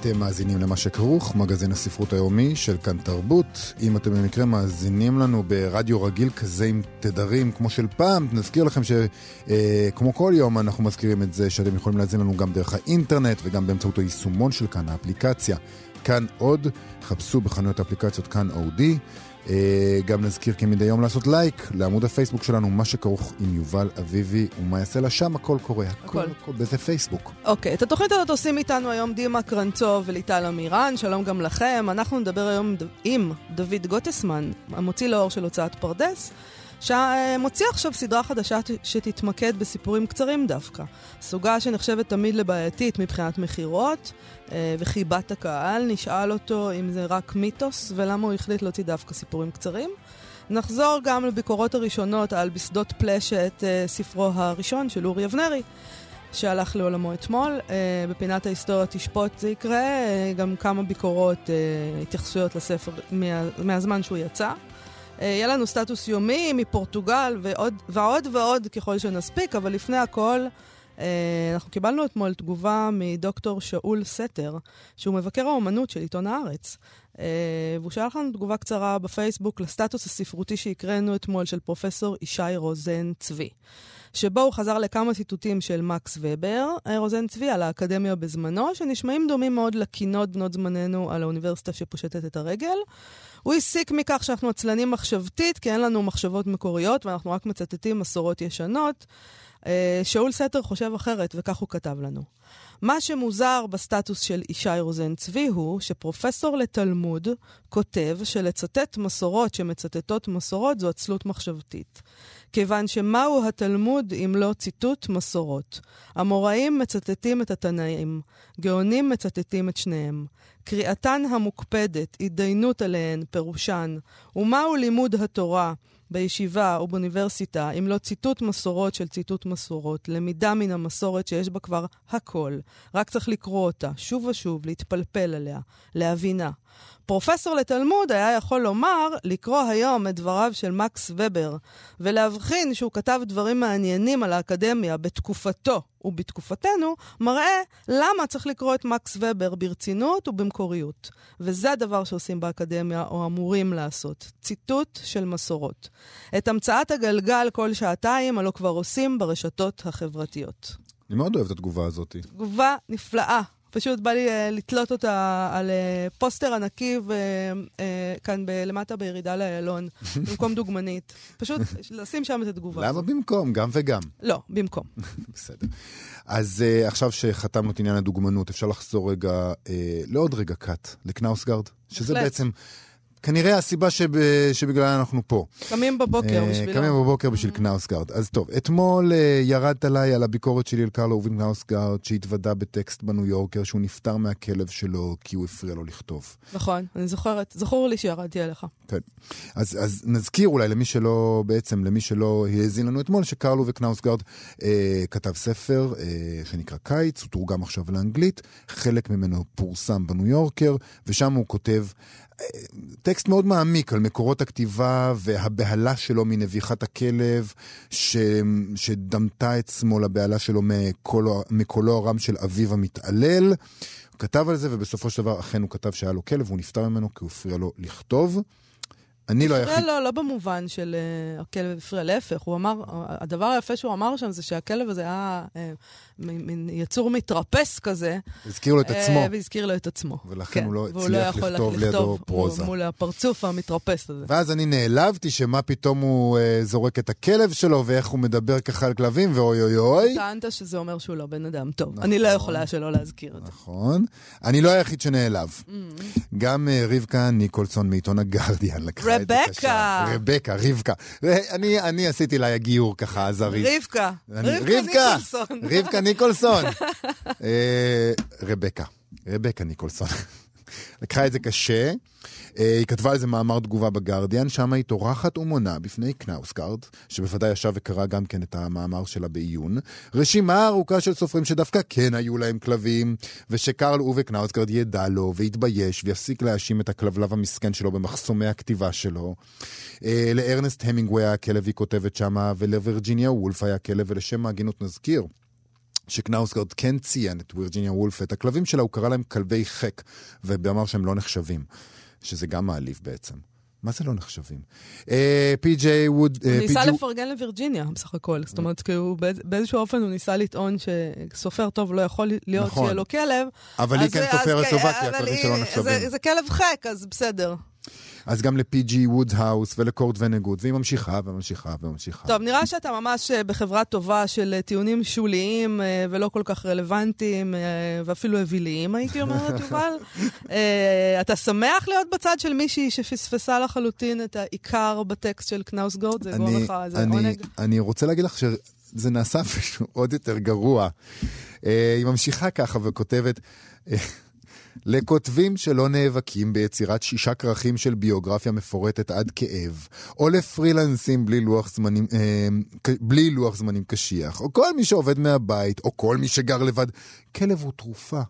אתם מאזינים למה שכרוך, מגזין הספרות היומי של כאן תרבות. אם אתם במקרה מאזינים לנו ברדיו רגיל כזה עם תדרים כמו של פעם, נזכיר לכם שכמו אה, כל יום אנחנו מזכירים את זה שאתם יכולים להאזין לנו גם דרך האינטרנט וגם באמצעות היישומון של כאן, האפליקציה. כאן עוד, חפשו בחנויות האפליקציות כאן אודי. אה, גם נזכיר כמדי יום לעשות לייק לעמוד הפייסבוק שלנו, מה שכרוך עם יובל אביבי ומה יעשה לה שם, הכל קורה, הכל, הכל. הכל באיזה פייסבוק. אוקיי, את התוכנית הזאת עושים איתנו היום דימה קרנצוב וליטל אמירן, שלום גם לכם. אנחנו נדבר היום עם דוד גוטסמן, המוציא לאור של הוצאת פרדס. שמוציא עכשיו סדרה חדשה שתתמקד בסיפורים קצרים דווקא. סוגה שנחשבת תמיד לבעייתית מבחינת מכירות וחיבת הקהל. נשאל אותו אם זה רק מיתוס ולמה הוא החליט להוציא דווקא סיפורים קצרים. נחזור גם לביקורות הראשונות על בשדות פלשת, אה, ספרו הראשון של אורי אבנרי. שהלך לעולמו אתמול. Uh, בפינת ההיסטוריה תשפוט זה יקרה, גם כמה ביקורות, התייחסויות לספר מה, מהזמן שהוא יצא. אה, יהיה לנו סטטוס יומי מפורטוגל ועוד ועוד, ועוד ככל שנספיק, אבל לפני הכל, אה, אנחנו קיבלנו אתמול תגובה מדוקטור שאול סתר, שהוא מבקר האומנות של עיתון הארץ. אה, והוא שלח לנו תגובה קצרה בפייסבוק לסטטוס הספרותי שהקראנו אתמול של פרופסור ישי רוזן צבי. שבו הוא חזר לכמה ציטוטים של מקס ובר, רוזן צבי, על האקדמיה בזמנו, שנשמעים דומים מאוד לקינות בנות זמננו על האוניברסיטה שפושטת את הרגל. הוא הסיק מכך שאנחנו עצלנים מחשבתית, כי אין לנו מחשבות מקוריות ואנחנו רק מצטטים מסורות ישנות. אה, שאול סתר חושב אחרת, וכך הוא כתב לנו. מה שמוזר בסטטוס של ישי רוזן צבי הוא שפרופסור לתלמוד כותב שלצטט מסורות שמצטטות מסורות זו עצלות מחשבתית. כיוון שמהו התלמוד אם לא ציטוט מסורות? המוראים מצטטים את התנאים, גאונים מצטטים את שניהם. קריאתן המוקפדת, התדיינות עליהן, פירושן, ומהו לימוד התורה בישיבה או באוניברסיטה, אם לא ציטוט מסורות של ציטוט מסורות, למידה מן המסורת שיש בה כבר הכל, רק צריך לקרוא אותה, שוב ושוב, להתפלפל עליה, להבינה. פרופסור לתלמוד היה יכול לומר, לקרוא היום את דבריו של מקס ובר, ולהבחין שהוא כתב דברים מעניינים על האקדמיה בתקופתו ובתקופתנו, מראה למה צריך לקרוא את מקס ובר ברצינות ובמקוריות. וזה הדבר שעושים באקדמיה, או אמורים לעשות. ציטוט של מסורות. את המצאת הגלגל כל שעתיים, הלא כבר עושים ברשתות החברתיות. אני מאוד אוהב את התגובה הזאת. תגובה נפלאה. פשוט בא לי uh, לתלות אותה על uh, פוסטר ענקי ו, uh, כאן ב- למטה בירידה לאיילון, במקום דוגמנית. פשוט לשים שם את התגובה. למה במקום? גם וגם. לא, במקום. בסדר. אז uh, עכשיו שחתמנו את עניין הדוגמנות, אפשר לחזור רגע, uh, לעוד רגע קאט, לקנאוסגרד, שזה בעצם... כנראה הסיבה שב, שבגללה אנחנו פה. קמים בבוקר uh, בשבילו. קמים בבוקר בשביל mm-hmm. קנאוסגרד. אז טוב, אתמול uh, ירדת עליי על הביקורת שלי על קרלו אובין קנאוסגרד, שהתוודה בטקסט בניו יורקר שהוא נפטר מהכלב שלו כי הוא הפריע לו לכתוב. נכון, אני זוכרת, זכור לי שירדתי עליך. כן. אז, אז נזכיר אולי למי שלא, בעצם למי שלא האזין לנו אתמול, שקרלו וקנאוסגרד uh, כתב ספר uh, שנקרא קיץ, הוא תורגם עכשיו לאנגלית, חלק ממנו פורסם בניו יורקר, ושם הוא כותב טקסט מאוד מעמיק על מקורות הכתיבה והבהלה שלו מנביחת הכלב, ש... שדמתה את עצמו לבהלה שלו מקולו, מקולו הרם של אביו המתעלל. הוא כתב על זה, ובסופו של דבר אכן הוא כתב שהיה לו כלב, והוא נפטר ממנו כי הוא הפריע לו לכתוב. אני לא היחיד... לא, לא במובן של uh, הכלב הפריע, להפך, הוא אמר, הדבר היפה שהוא אמר שם זה שהכלב הזה היה uh, מין יצור מתרפס כזה. הזכיר לו את עצמו. והזכיר לו את עצמו. ולכן כן. הוא לא הצליח לא לכתוב לידו פרוזה. מול הפרצוף המתרפס הזה. ואז אני נעלבתי שמה פתאום הוא uh, זורק את הכלב שלו, ואיך הוא מדבר ככה על כלבים, ואוי אוי אוי. טענת שזה אומר שהוא לא בן אדם טוב. נכון, אני לא יכולה שלא להזכיר את זה. נכון. אני לא היחיד שנעלב. Mm. גם uh, רבקה ניקולסון מעיתון הגרדיאן לקחה רבקה. רבקה, רבקה. אני, אני עשיתי לה גיור ככה עזרי. רבקה. רבקה ניקולסון. רבקה ניקולסון. אה, רבקה. רבקה ניקולסון. לקחה את זה קשה. אה, היא כתבה על זה מאמר תגובה בגרדיאן, שם היא טורחת ומונה בפני קנאוסגרד, שבוודאי ישב וקרא גם כן את המאמר שלה בעיון, רשימה ארוכה של סופרים שדווקא כן היו להם כלבים, ושקרל אובה קנאוסגרד ידע לו ויתבייש ויפסיק להאשים את הכלבלב המסכן שלו במחסומי הכתיבה שלו. אה, לארנסט המינגווי היה כלב, היא כותבת שמה, ולווירג'יניה וולף היה כלב, ולשם ההגינות נזכיר. שקנאוסגרד כן ציין את וירג'יניה וולף, את הכלבים שלה הוא קרא להם כלבי חיק, ואמר שהם לא נחשבים. שזה גם מעליב בעצם. מה זה לא נחשבים? פי.ג'יי ווד... הוא ניסה לפרגן לווירג'יניה בסך הכל. זאת אומרת, כאילו באיזשהו אופן הוא ניסה לטעון שסופר טוב לא יכול להיות נכון. שיהיה לו כלב. אבל היא כן סופרת כן, טובה, כי אבל הכלבים שלא נחשבים. זה- זה כלב חק, אז בסדר. אז גם לפי.ג'י וודהאוס ולקורט ונגוד, והיא ממשיכה וממשיכה וממשיכה. טוב, נראה שאתה ממש אה, בחברה טובה של אה, טיעונים שוליים אה, ולא כל כך רלוונטיים, ואפילו אוויליים, הייתי אומרת, יובל. אתה שמח להיות בצד של מישהי שפספסה לחלוטין את העיקר בטקסט של קנאוסגורד? זה יגרום אני, לך אני, עונג? אני רוצה להגיד לך שזה נעשה עוד יותר גרוע. היא ממשיכה ככה וכותבת, לכותבים שלא נאבקים ביצירת שישה כרכים של ביוגרפיה מפורטת עד כאב, או לפרילנסים בלי לוח זמנים, אה, בלי לוח זמנים קשיח, או כל מי שעובד מהבית, או כל מי שגר לבד, כלב הוא תרופה.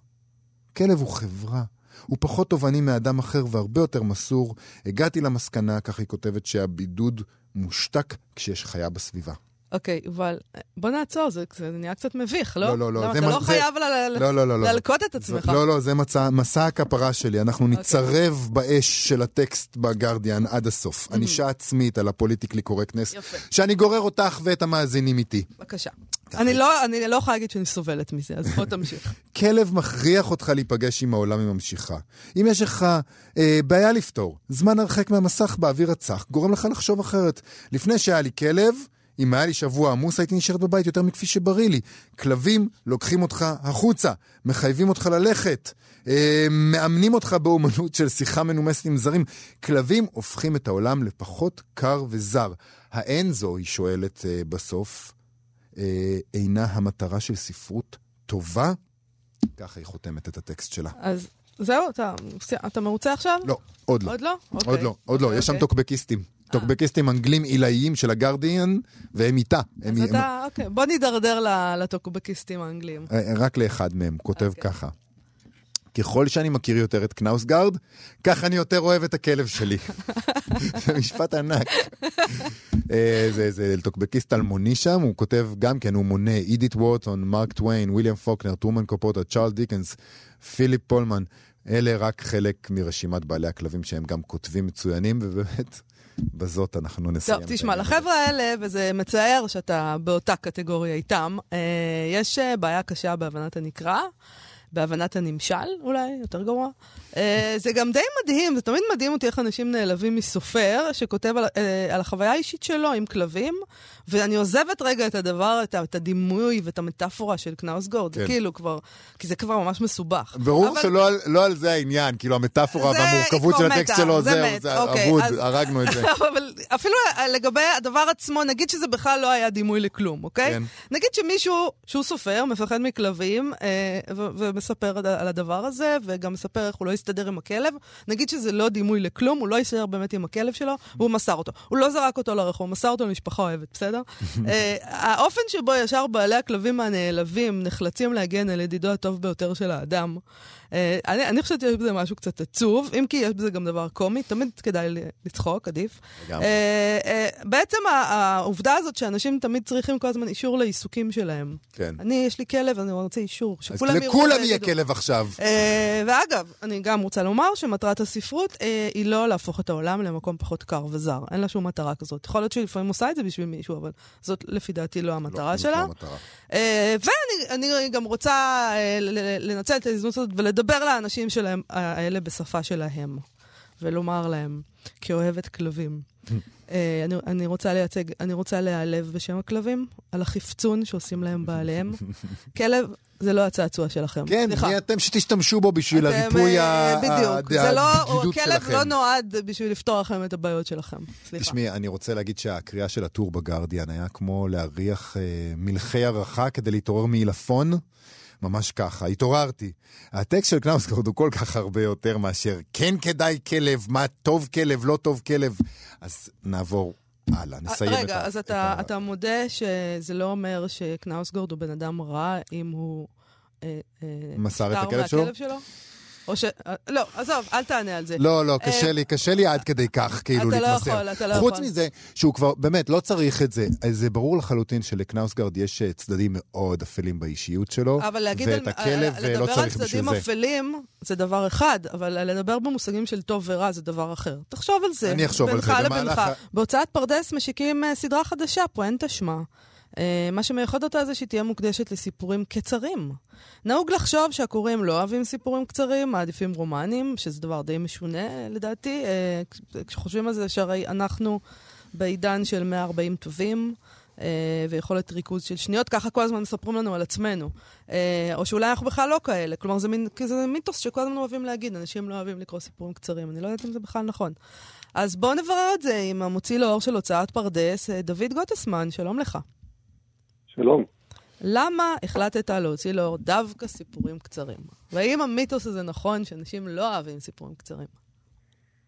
כלב הוא חברה. הוא פחות תובעני מאדם אחר והרבה יותר מסור. הגעתי למסקנה, כך היא כותבת, שהבידוד מושתק כשיש חיה בסביבה. אוקיי, יובל, אה, בוא נעצור, זה זה נהיה קצת מביך, לא? לא, לא, לא, זה אתה לא זה- חייב ל- ל- לא, לא, לא. לא. להלקות את עצמך. לא, לא, זה מצע, מסע הכפרה שלי. אנחנו נצרב באש של הטקסט בגרדיאן עד הסוף. ענישה עצמית על הפוליטיקלי קורקטנס, יפה. שאני גורר אותך ואת המאזינים איתי. בבקשה. אני לא אני לא יכולה להגיד שאני סובלת מזה, אז בוא תמשיך. כלב מכריח אותך להיפגש עם העולם, היא ממשיכה. אם יש לך אה, בעיה לפתור, זמן הרחק מהמסך באוויר הצח, גורם לך לחשוב אחרת. לפני שהיה לי כלב, אם היה לי שבוע עמוס, הייתי נשארת בבית יותר מכפי שבריא לי. כלבים לוקחים אותך החוצה, מחייבים אותך ללכת, אה, מאמנים אותך באומנות של שיחה מנומסת עם זרים. כלבים הופכים את העולם לפחות קר וזר. האין זו, היא שואלת אה, בסוף, אה, אינה המטרה של ספרות טובה? ככה היא חותמת את הטקסט שלה. אז זהו, אתה- אתה מרוצה עכשיו? לא, עוד לא. עוד לא? עוד אוקיי. לא, עוד לא. יש שם אוקיי. טוקבקיסטים. טוקבקיסטים אנגלים עילאיים של הגרדיאן, והם איתה. הם- אז הם- אתה, אוקיי, בוא נידרדר לטוקבקיסטים האנגליים. אה, רק לאחד מהם, כותב אוקיי. ככה. ככל שאני מכיר יותר את קנאוסגרד, כך אני יותר אוהב את הכלב שלי. זה משפט ענק. אה, זה, זה טוקבקיסט אלמוני שם, הוא כותב גם כן, הוא מונה אידית וורטון, מרק טוויין, ויליאם פוקנר, טרומן קפוטה, צ'ארלס דיקנס, פיליפ פולמן. אלה רק חלק מרשימת בעלי הכלבים שהם גם כותבים מצוינים, ובאמת, בזאת אנחנו נסיים. טוב, תשמע, לחבר'ה האלה, וזה מצער שאתה באותה קטגוריה איתם, אה, יש אה, בעיה קשה בהבנת הנקרא. בהבנת הנמשל, אולי, יותר גרוע. אה, זה גם די מדהים, זה תמיד מדהים אותי איך אנשים נעלבים מסופר שכותב על, על החוויה האישית שלו עם כלבים, ואני עוזבת רגע את הדבר, את, הדימוי ואת המטאפורה של קנאוסגורד, זה כן. כאילו כבר, כי זה כבר ממש מסובך. ברור אבל- שלא על, לא על זה העניין, כאילו המטאפורה זה והמורכבות של הטקסט שלו, זה זהו, מת, זה אוקיי, אבוד, אז- הרגנו את זה. אבל אפילו לגבי הדבר עצמו, נגיד שזה בכלל לא היה דימוי לכלום, אוקיי? כן. נגיד שמישהו שהוא סופר, מפחד מכלבים, אה, ו- ומספר על- הדבר הזה, וגם מספר איך הוא לא יסתדר עם הכלב, נגיד שזה לא דימוי לכלום, הוא לא יישאר באמת עם הכלב שלו, והוא מסר אותו. הוא לא זרק אותו לרחוב, הוא מסר אותו למשפחה אוהבת, בסדר? אה, האופן שבו ישר בעלי הכלבים הנעלבים נחלצים להגן על ידידו הטוב ביותר של האדם, אני, אני חושבת שיש בזה משהו קצת עצוב, אם כי יש בזה גם דבר קומי, תמיד כדאי לצחוק, עדיף. אה, אה, בעצם העובדה הזאת שאנשים תמיד צריכים כל הזמן אישור לעיסוקים שלהם. כן. אני, יש לי כלב, אני רוצה אישור. אז לכולם יהיה. כלב עכשיו. אה, ואגב, אני גם רוצה לומר שמטרת הספרות אה, היא לא להפוך את העולם למקום פחות קר וזר. אין לה שום מטרה כזאת. יכול להיות שלפעמים עושה את זה בשביל מישהו, אבל זאת לפי דעתי לא המטרה לא, שלה. לא המטרה. אה, ואני אני גם רוצה אה, לנצל את ההזדמנות הזאת ולדבר לאנשים שלהם, האלה בשפה שלהם, ולומר להם, כאוהבת כלבים. אה, אני, אני רוצה לייצג, אני רוצה להיעלב בשם הכלבים, על החפצון שעושים להם בעליהם. כלב זה לא הצעצוע שלכם. כן, סליחה. מי אתם שתשתמשו בו בשביל אתם, הריפוי אה, בדיוק. זה לא, הבדידות כלב שלכם. לא נועד בשביל לפתור לכם את הבעיות שלכם. סליחה. תשמעי, אני רוצה להגיד שהקריאה של הטור בגרדיאן היה כמו להריח אה, מלחי הערכה כדי להתעורר מעילפון, ממש ככה, התעוררתי. הטקסט של קנאוסקורד הוא כל כך הרבה יותר מאשר כן כדאי כלב, מה טוב כלב, לא טוב כלב. אז נעבור הלאה, נסיים רגע, את ה... אז את אתה, ה- אתה מודה שזה לא אומר שקנאוסגורד הוא בן אדם רע אם הוא... אה, אה, מסר את הכלב שלו? שלו? או ש... אה, לא, עזוב, אל תענה על זה. לא, לא, קשה אה, לי, קשה לי עד כדי כך, כאילו, אתה לא להתמסר. יכול, אתה לא חוץ יכול. מזה, שהוא כבר, באמת, לא צריך את זה. אז זה ברור לחלוטין שלקנאוסגרד יש אה, צדדים מאוד אפלים באישיות שלו, אבל להגיד ואת הכלב על, אה, לא לדבר צריך על בשביל צדדים זה. אפלים זה דבר אחד, אבל לדבר במושגים של טוב ורע זה דבר אחר. תחשוב על זה. אני אחשוב על זה בינך במהלך לבינך. ה- בהוצאת פרדס משיקים אה, סדרה חדשה, פואנטה שמה. אה, מה שמייחד אותה זה שהיא תהיה מוקדשת לסיפורים קצרים. נהוג לחשוב שהקוראים לא אוהבים סיפורים קצרים, מעדיפים רומנים, שזה דבר די משונה לדעתי. אה, כשחושבים על זה, שהרי אנחנו בעידן של 140 טובים. אה, ויכולת ריכוז של שניות, ככה כל הזמן מספרים לנו על עצמנו. אה, או שאולי אנחנו בכלל לא כאלה. כלומר, זה מין כזה מיתוס שכל הזמן אוהבים להגיד, אנשים לא אוהבים לקרוא סיפורים קצרים. אני לא יודעת אם זה בכלל נכון. אז בואו נברר את זה עם המוציא לאור של הוצאת פרדס, דוד גוטסמן, שלום לך. שלום. למה החלטת להוציא לאור דווקא סיפורים קצרים? והאם המיתוס הזה נכון שאנשים לא אוהבים סיפורים קצרים?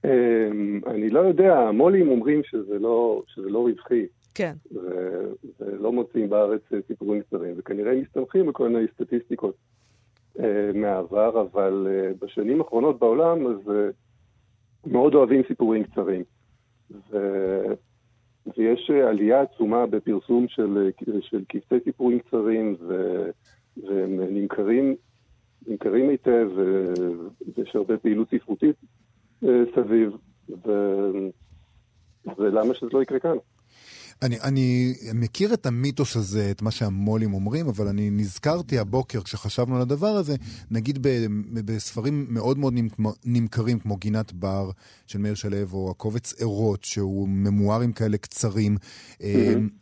אמ, אני לא יודע, המו"לים אומרים שזה לא, שזה לא רווחי, כן. ו- ולא מוצאים בארץ אה, סיפורים קצרים, וכנראה מסתמכים בכל מיני סטטיסטיקות אה, מהעבר, אבל אה, בשנים האחרונות בעולם, אז מאוד אוהבים סיפורים קצרים. ו- ויש אה, עלייה עצומה בפרסום של, אה, של קבצי סיפורים קצרים, ו- והם נמכרים, נמכרים היטב, ו- ויש הרבה פעילות ספרותית אה, סביב, ו- ולמה שזה לא יקרה כאן? אני, אני מכיר את המיתוס הזה, את מה שהמו"לים אומרים, אבל אני נזכרתי הבוקר כשחשבנו על הדבר הזה, נגיד ב, בספרים מאוד מאוד נמ- נמכרים, כמו גינת בר של מאיר שלו, או הקובץ ערות, שהוא ממוארים כאלה קצרים.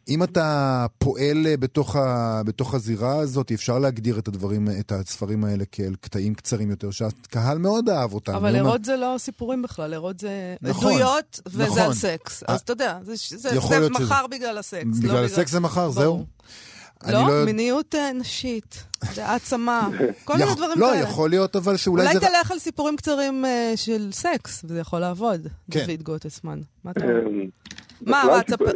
אם אתה פועל בתוך, ה, בתוך הזירה הזאת, אפשר להגדיר את הדברים, את הספרים האלה כאל קטעים קצרים יותר, שהקהל מאוד אהב אותם. אבל מה- ערות זה לא סיפורים בכלל, עדות זה נכון, עדויות, וזה נכון. על סקס. אה, אז אתה יודע, זה- זה זה מכר בגלל הסקס. לא בגלל הסקס זה מכר, זהו? לא, יודע- מיניות אה, נשית, זה העצמה, כל מיני דברים לא, כאלה. יכול להיות אבל שאולי אולי זה... תלך על סיפורים קצרים אה, של סקס, וזה יכול לעבוד, כן. דוד גוטסמן. מה אתה אומר? אמ, מה, מה, תספר-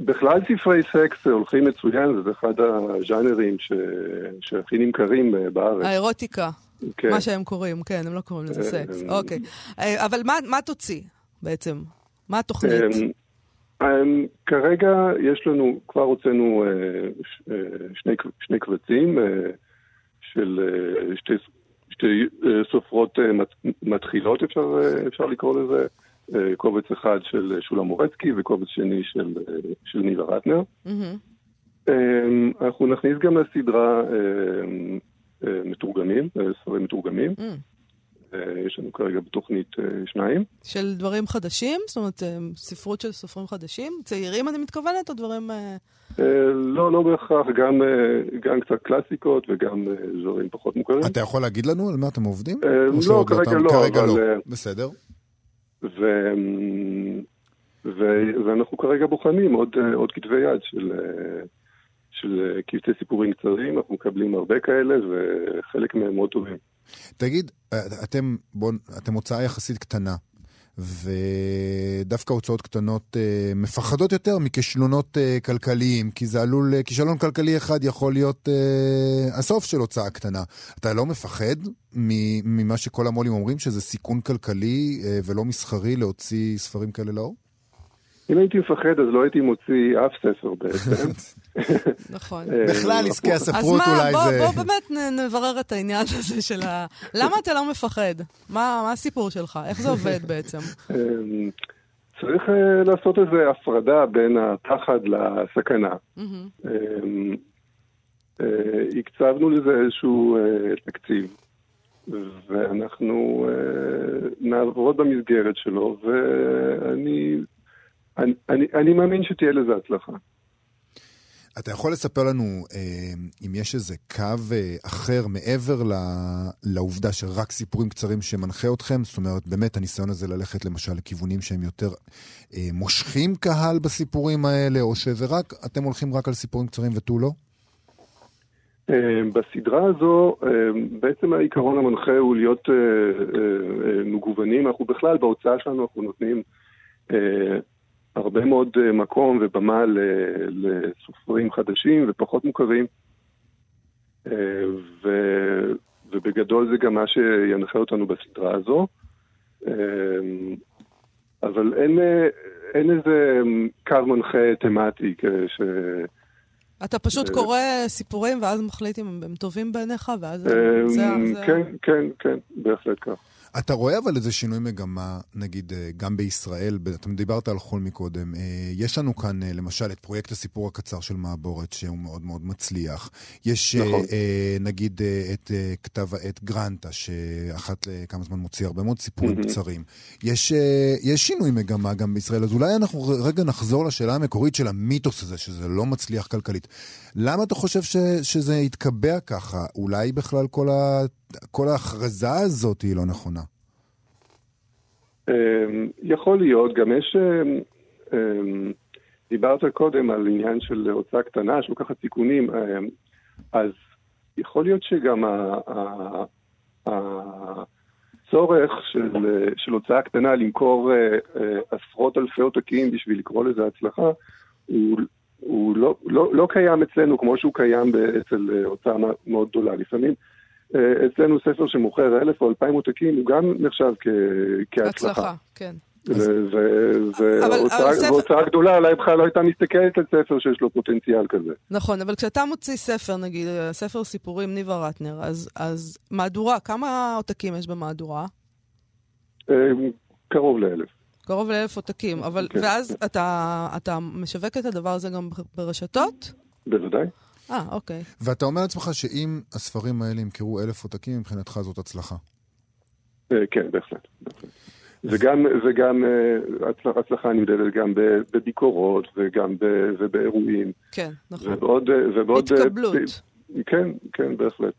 בכלל ספרי סקס הולכים מצוין, זה אחד הז'אנרים ש... שהכי נמכרים אה, בארץ. האירוטיקה, כן. מה שהם קוראים, כן, הם לא קוראים לזה אה, סקס. אה, אוקיי. אה, אבל מה- מה תוציא בעצם? מה התוכנית? כרגע יש לנו, כבר הוצאנו אה, אה, שני, שני קבצים אה, של שתי, שתי סופרות מת- מתחילות, אפשר, אפשר לקרוא לזה. קובץ אחד של שולה מורצקי וקובץ שני של, של נילה רטנר. אמ, אנחנו נכניס גם לסדרה אמ, מתורגמים, ספרים מתורגמים. אמ. אה, יש לנו כרגע בתוכנית אה, שניים. של דברים חדשים? זאת אומרת, אה, ספרות של סופרים חדשים? צעירים אני מתכוונת, או דברים... לא, לא בהכרח, גם, גם קצת קלאסיקות וגם דברים פחות מוכרים. אתה יכול להגיד לנו על מה אתם עובדים? לא, שעוד כרגע לא, כרגע אבל, לא. בסדר. ו... ו... ואנחנו כרגע בוחנים עוד, עוד כתבי יד של, של קבצי סיפורים קצרים, אנחנו מקבלים הרבה כאלה וחלק מהם מאוד טובים. תגיד, אתם, בוא, אתם הוצאה יחסית קטנה, ודווקא הוצאות קטנות אה, מפחדות יותר מכישלונות אה, כלכליים, כי זה עלול, אה, כישלון כלכלי אחד יכול להיות אה, הסוף של הוצאה קטנה. אתה לא מפחד ממה שכל המו"לים אומרים, שזה סיכון כלכלי אה, ולא מסחרי להוציא ספרים כאלה לאור? אם הייתי מפחד, אז לא הייתי מוציא אף ספר בעצם. נכון. אה, בכלל עסקי. אז הספרות מה, אולי זה... בוא באמת נברר את העניין הזה של ה... למה אתה לא מפחד? מה, מה הסיפור שלך? איך זה עובד בעצם? אמ, צריך אה, לעשות איזו הפרדה בין הפחד לסכנה. אמ, אה, הקצבנו לזה איזשהו תקציב, ואנחנו נעבוד במסגרת שלו, ואני אני, אני, אני מאמין שתהיה לזה הצלחה. אתה יכול לספר לנו אה, אם יש איזה קו אה, אחר מעבר לעובדה שרק סיפורים קצרים שמנחה אתכם? זאת אומרת, באמת הניסיון הזה ללכת למשל לכיוונים שהם יותר אה, מושכים קהל בסיפורים האלה, או שזה רק, אתם הולכים רק על סיפורים קצרים ותו לא? בסדרה הזו, בעצם העיקרון המנחה הוא להיות מגוונים. אנחנו בכלל, בהוצאה שלנו אנחנו נותנים הרבה מאוד מקום ובמה לסופרים חדשים ופחות מוכרים. ו... ובגדול זה גם מה שינחה אותנו בסדרה הזו. אבל אין, אין איזה קו מנחה תמטי ש... אתה פשוט קורא סיפורים ואז מחליט אם הם טובים בעיניך, ואז זה... זה... כן, כן, כן, בהחלט כך. אתה רואה אבל איזה שינוי מגמה, נגיד, אה, גם בישראל, אתה דיברת על חול מקודם, אה, יש לנו כאן אה, למשל את פרויקט הסיפור הקצר של מעבורת, שהוא מאוד מאוד מצליח. יש נכון. נגיד את כתב העת גרנטה, שאחת לכמה זמן מוציא הרבה מאוד סיפורים mm-hmm. קצרים. יש, יש שינוי מגמה גם בישראל, אז אולי אנחנו רגע נחזור לשאלה המקורית של המיתוס הזה, שזה לא מצליח כלכלית. למה אתה חושב ש, שזה יתקבע ככה? אולי בכלל כל, ה, כל ההכרזה הזאת היא לא נכונה? אמ, יכול להיות, גם יש... אמ, אמ, דיברת קודם על עניין של הוצאה קטנה, שלוקחת סיכונים, אז יכול להיות שגם הצורך של, של הוצאה קטנה למכור אה, אה, עשרות אלפי עותקים בשביל לקרוא לזה הצלחה, הוא, הוא לא, לא, לא קיים אצלנו כמו שהוא קיים אצל אה, הוצאה מאוד גדולה. לפעמים אצלנו ספר שמוכר אלף או אלפיים עותקים הוא גם נחשב כהצלחה. הצלחה, כן. והוצאה גדולה אולי בכלל לא הייתה מסתכלת על ספר שיש לו פוטנציאל כזה. נכון, אבל כשאתה מוציא ספר, נגיד, ספר סיפורים, ניבה רטנר, אז מהדורה, כמה עותקים יש במהדורה? אה, קרוב לאלף. קרוב לאלף עותקים, אבל, כן, ואז אתה משווק את הדבר הזה גם ברשתות? בוודאי. אה, אוקיי. ואתה אומר לעצמך שאם הספרים האלה ימכרו אלף עותקים, מבחינתך זאת הצלחה. אה, כן, בהחלט. וגם, וגם אה, הצלחה נמדדת גם בביקורות וגם ובאירועים. כן, נכון. ובעוד... ובעוד התקבלות. כן, כן, בהחלט.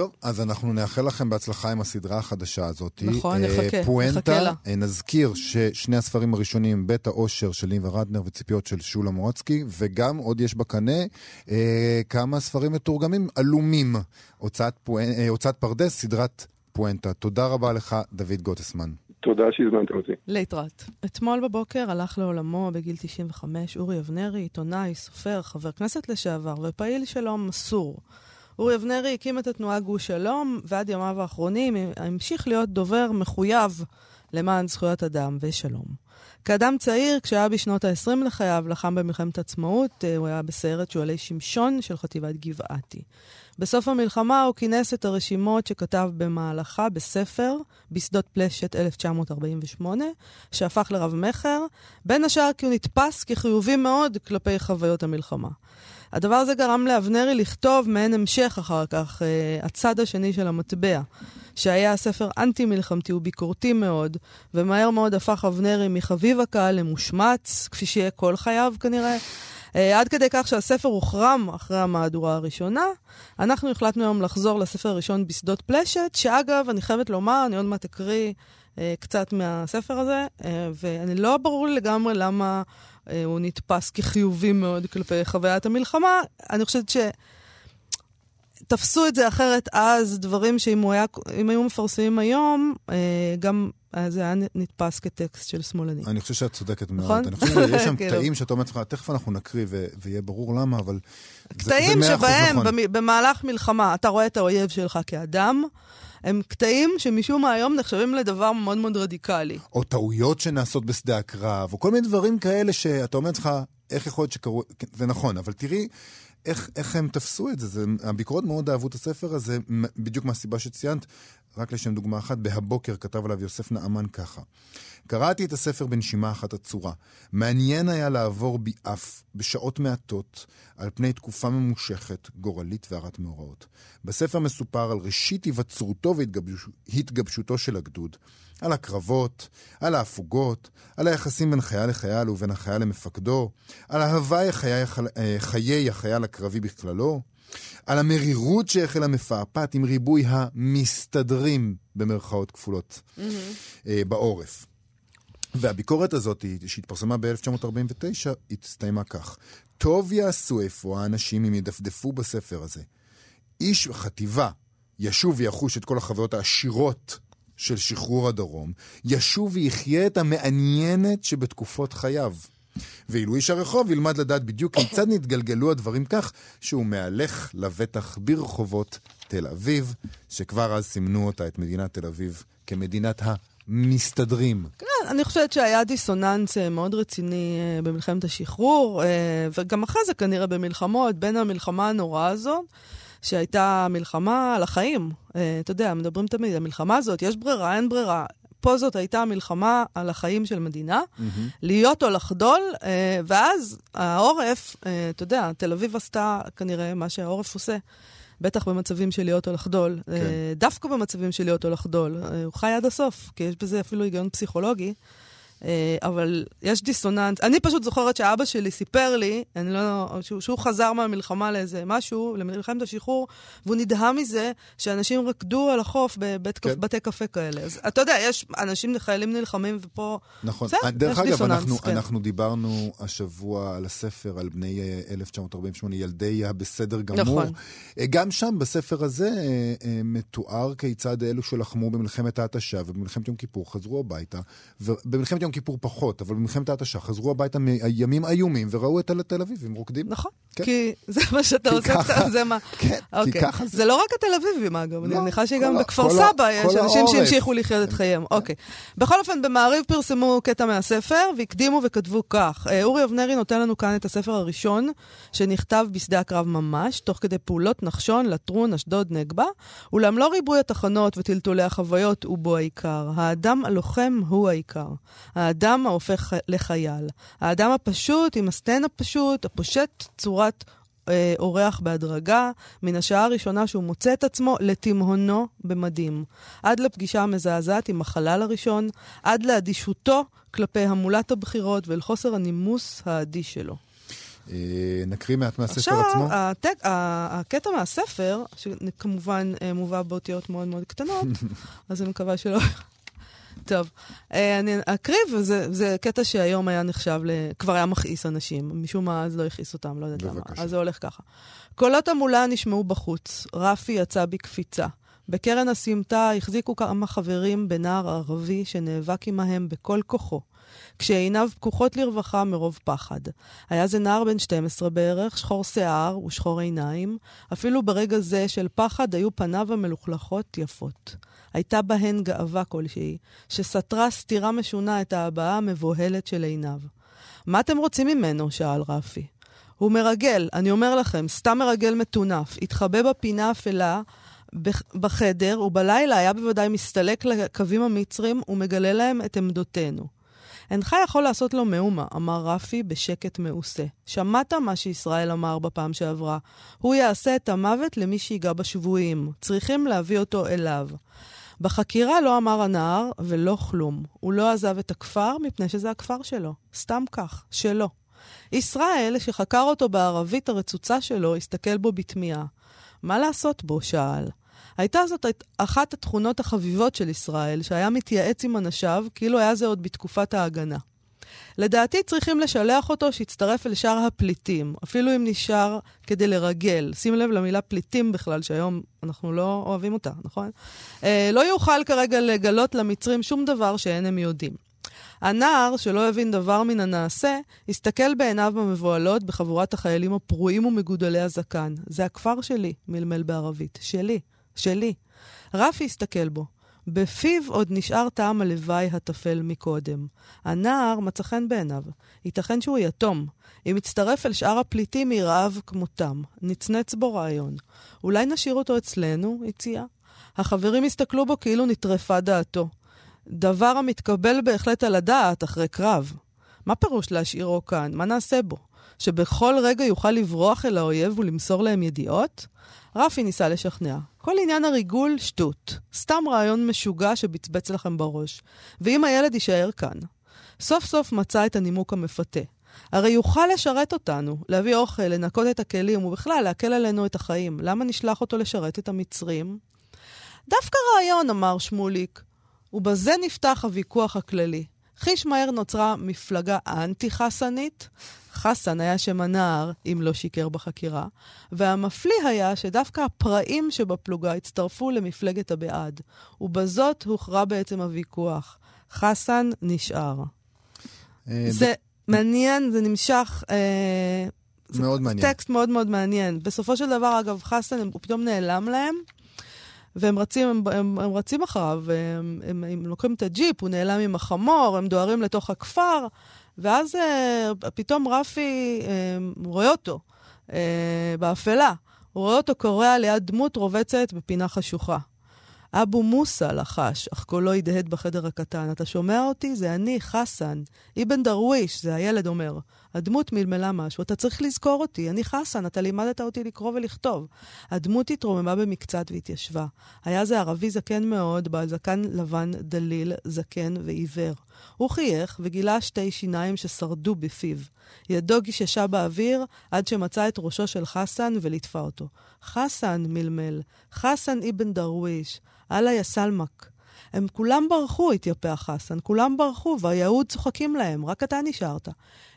טוב, אז אנחנו נאחל לכם בהצלחה עם הסדרה החדשה הזאת. נכון, נחכה, פואנטה, נחכה לה. נזכיר ששני הספרים הראשונים, בית האושר של ליבה רדנר וציפיות של שולה מורצקי, וגם עוד יש בקנה אה, כמה ספרים מתורגמים עלומים. הוצאת, פואנ... אה, הוצאת פרדס, סדרת פואנטה. תודה רבה לך, דוד גוטסמן. תודה שהזמנתם אותי. להתראות. אתמול בבוקר הלך לעולמו בגיל 95 אורי אבנרי, עיתונאי, סופר, חבר כנסת לשעבר ופעיל שלום מסור. אורי אבנרי הקים את התנועה גוש שלום, ועד ימיו האחרונים המשיך להיות דובר מחויב למען זכויות אדם ושלום. כאדם צעיר, כשהיה בשנות ה-20 לחייו, לחם במלחמת עצמאות, אה, הוא היה בסיירת שועלי שמשון של חטיבת גבעתי. בסוף המלחמה הוא כינס את הרשימות שכתב במהלכה בספר, בשדות פלשת 1948, שהפך לרב-מכר, בין השאר כי הוא נתפס כחיובי מאוד כלפי חוויות המלחמה. הדבר הזה גרם לאבנרי לכתוב מעין המשך אחר כך, uh, הצד השני של המטבע, שהיה ספר אנטי-מלחמתי וביקורתי מאוד, ומהר מאוד הפך אבנרי מחביב הקהל למושמץ, כפי שיהיה כל חייו כנראה. Uh, עד כדי כך שהספר הוחרם אחרי המהדורה הראשונה. אנחנו החלטנו היום לחזור לספר הראשון בשדות פלשת, שאגב, אני חייבת לומר, אני עוד מעט אקריא קצת מהספר הזה, uh, ואני לא ברור לי לגמרי למה אה, הוא נתפס כחיובי מאוד כלפי חוויית המלחמה. אני חושבת ש... תפסו את זה אחרת אז, דברים שאם היה, היו מפרסמים היום, אה, גם זה היה נתפס כטקסט של שמאלנים. אני חושב שאת צודקת מאוד. נכון? אני חושב שיש שם כאילו. קטעים שאתה אומר לך, תכף אנחנו נקריא ויהיה ברור למה, אבל קטעים שבהם נכון. במהלך מלחמה אתה רואה את האויב שלך כאדם, הם קטעים שמשום מה היום נחשבים לדבר מאוד מאוד רדיקלי. או טעויות שנעשות בשדה הקרב, או כל מיני דברים כאלה שאתה אומר לך, איך יכול להיות שקרו... כן, זה נכון, אבל תראי... איך, איך הם תפסו את זה. זה. הביקורות מאוד אהבו את הספר הזה, בדיוק מהסיבה שציינת. רק לשם דוגמה אחת, בהבוקר כתב עליו יוסף נעמן ככה: קראתי את הספר בנשימה אחת עצורה. מעניין היה לעבור בי אף, בשעות מעטות, על פני תקופה ממושכת, גורלית והרת מאורעות. בספר מסופר על ראשית היווצרותו והתגבשותו של הגדוד, על הקרבות, על ההפוגות, על היחסים בין חייל לחייל ובין החייל למפקדו, על חיי, חיי החייל הקרבי בכללו, על המרירות שהחלה מפעפעת עם ריבוי המסתדרים, במרכאות כפולות, mm-hmm. בעורף. והביקורת הזאת, שהתפרסמה ב-1949, הסתיימה כך: טוב יעשו אפוא האנשים אם ידפדפו בספר הזה. איש חטיבה ישוב ויחוש את כל החוויות העשירות של שחרור הדרום, ישוב ויחיה את המעניינת שבתקופות חייו. ואילו איש הרחוב ילמד לדעת בדיוק כיצד נתגלגלו הדברים כך שהוא מהלך לבטח ברחובות תל אביב, שכבר אז סימנו אותה, את מדינת תל אביב, כמדינת המסתדרים. כן, אני חושבת שהיה דיסוננס אה, מאוד רציני אה, במלחמת השחרור, אה, וגם אחרי זה כנראה במלחמות, בין המלחמה הנוראה הזו, שהייתה מלחמה על החיים. אתה יודע, מדברים תמיד, המלחמה הזאת, יש ברירה, אין ברירה. פה זאת הייתה מלחמה על החיים של מדינה, mm-hmm. להיות או לחדול, ואז העורף, אתה יודע, תל אביב עשתה כנראה מה שהעורף עושה. בטח במצבים של להיות או לחדול. כן. דווקא במצבים של להיות או לחדול. הוא חי עד הסוף, כי יש בזה אפילו היגיון פסיכולוגי. אה, אבל יש דיסוננס. אני פשוט זוכרת שאבא שלי סיפר לי, אני לא, שהוא, שהוא חזר מהמלחמה לאיזה משהו, למלחמת השחרור, והוא נדהם מזה שאנשים רקדו על החוף בבתי כן. קפה כאלה. אז אתה יודע, יש אנשים, חיילים נלחמים, ופה... נכון. זה, דרך אגב, דיסוננס, אנחנו, כן. אנחנו דיברנו השבוע על הספר, על בני 1948, אה, ילדי הבסדר גמור. נכון. אה, גם שם, בספר הזה, מתואר כיצד אלו שלחמו במלחמת ההתשה ובמלחמת יום כיפור חזרו הביתה, ובמלחמת יום יום כיפור פחות, אבל במלחמת ההתשה חזרו הביתה מימים איומים וראו את תל אביבים רוקדים. נכון, כן. כי זה מה שאתה עושה, ככה, זה מה... כן, אוקיי. כי ככה זה. זה לא רק התל אביבים, אגב, אני לא, מניחה שגם בכפר סבא יש אנשים שהמשיכו לחיות את חייהם. אוקיי. בכל אופן, במעריב פרסמו קטע מהספר, והקדימו וכתבו כך: אה, אורי אבנרי נותן לנו כאן את הספר הראשון, שנכתב בשדה הקרב ממש, תוך כדי פעולות נחשון, לטרון, אשדוד, נגבה, אולם לא ריבוי התחנות וטלטולי החוויות הוא בו העיקר. האדם הלוחם הוא העיקר. האדם ההופך לחייל. האדם הפשוט עם הסטן הפשוט, הפושט צורת אה, אורח בהדרגה, מן השעה הראשונה שהוא מוצא את עצמו לתימהונו במדים. עד לפגישה המזעזעת עם החלל הראשון, עד לאדישותו כלפי המולת הבחירות ואל חוסר הנימוס האדיש שלו. אה, נקריא מעט מהספר עצמו. עכשיו, הקטע מהספר, שכמובן אה, מובא באותיות מאוד מאוד קטנות, אז אני מקווה שלא טוב, אה, אני אקריא, וזה קטע שהיום היה נחשב, ל... כבר היה מכעיס אנשים. משום מה אז לא הכעיס אותם, לא יודעת למה. אז זה הולך ככה. קולות המולה נשמעו בחוץ. רפי יצא בקפיצה. בקרן הסמטה החזיקו כמה חברים בנער ערבי שנאבק עמהם בכל כוחו. כשעיניו פקוחות לרווחה מרוב פחד. היה זה נער בן 12 בערך, שחור שיער ושחור עיניים. אפילו ברגע זה של פחד היו פניו המלוכלכות יפות. הייתה בהן גאווה כלשהי, שסתרה סתירה משונה את ההבעה המבוהלת של עיניו. מה אתם רוצים ממנו? שאל רפי. הוא מרגל, אני אומר לכם, סתם מרגל מטונף. התחבא בפינה אפלה בחדר, ובלילה היה בוודאי מסתלק לקווים המצרים ומגלה להם את עמדותינו. אינך יכול לעשות לו מאומה, אמר רפי בשקט מעושה. שמעת מה שישראל אמר בפעם שעברה. הוא יעשה את המוות למי שיגע בשבויים. צריכים להביא אותו אליו. בחקירה לא אמר הנער ולא כלום. הוא לא עזב את הכפר מפני שזה הכפר שלו. סתם כך, שלו. ישראל, שחקר אותו בערבית הרצוצה שלו, הסתכל בו בתמיהה. מה לעשות בו? שאל. הייתה זאת אחת התכונות החביבות של ישראל, שהיה מתייעץ עם אנשיו, כאילו היה זה עוד בתקופת ההגנה. לדעתי צריכים לשלח אותו שיצטרף אל שאר הפליטים, אפילו אם נשאר כדי לרגל. שים לב למילה פליטים בכלל, שהיום אנחנו לא אוהבים אותה, נכון? אה, לא יוכל כרגע לגלות למצרים שום דבר שאין הם יודעים. הנער, שלא הבין דבר מן הנעשה, הסתכל בעיניו המבוהלות בחבורת החיילים הפרועים ומגודלי הזקן. זה הכפר שלי, מלמל בערבית. שלי. שלי. רפי הסתכל בו. בפיו עוד נשאר טעם הלוואי הטפל מקודם. הנער מצא חן בעיניו. ייתכן שהוא יתום. אם יצטרף אל שאר הפליטים מרעב כמותם. נצנץ בו רעיון. אולי נשאיר אותו אצלנו? הציע. החברים הסתכלו בו כאילו נטרפה דעתו. דבר המתקבל בהחלט על הדעת אחרי קרב. מה פירוש להשאירו כאן? מה נעשה בו? שבכל רגע יוכל לברוח אל האויב ולמסור להם ידיעות? רפי ניסה לשכנע. כל עניין הריגול, שטות. סתם רעיון משוגע שבצבץ לכם בראש. ואם הילד יישאר כאן? סוף סוף מצא את הנימוק המפתה. הרי יוכל לשרת אותנו, להביא אוכל, לנקות את הכלים, ובכלל להקל עלינו את החיים. למה נשלח אותו לשרת את המצרים? דווקא רעיון, אמר שמוליק. ובזה נפתח הוויכוח הכללי. חיש מהר נוצרה מפלגה אנטי-חסנית, חסן היה שם הנער, אם לא שיקר בחקירה, והמפליא היה שדווקא הפראים שבפלוגה הצטרפו למפלגת הבעד, ובזאת הוכרע בעצם הוויכוח. חסן נשאר. אה, זה מעניין, זה נמשך... אה, מאוד מעניין. טקסט מאוד מאוד מעניין. בסופו של דבר, אגב, חסן, הוא פתאום נעלם להם, והם רצים, הם, הם, הם רצים אחריו, הם, הם, הם לוקחים את הג'יפ, הוא נעלם עם החמור, הם דוהרים לתוך הכפר, ואז אה, פתאום רפי אה, רואה אותו אה, באפלה. הוא רואה אותו קורע ליד דמות רובצת בפינה חשוכה. אבו מוסא לחש, אך קולו הדהד בחדר הקטן. אתה שומע אותי? זה אני, חסן. אבן דרוויש, זה הילד אומר. הדמות מלמלה משהו, אתה צריך לזכור אותי. אני חסן, אתה לימדת אותי לקרוא ולכתוב. הדמות התרוממה במקצת והתיישבה. היה זה ערבי זקן מאוד, בעל זקן לבן דליל, זקן ועיוור. הוא חייך וגילה שתי שיניים ששרדו בפיו. ידו גיששה באוויר עד שמצא את ראשו של חסן וליטפה אותו. חסן, מלמל, חסן אבן דרוויש, אללה יא סלמק. הם כולם ברחו, התייפח חסן, כולם ברחו, והיהוד צוחקים להם, רק אתה נשארת.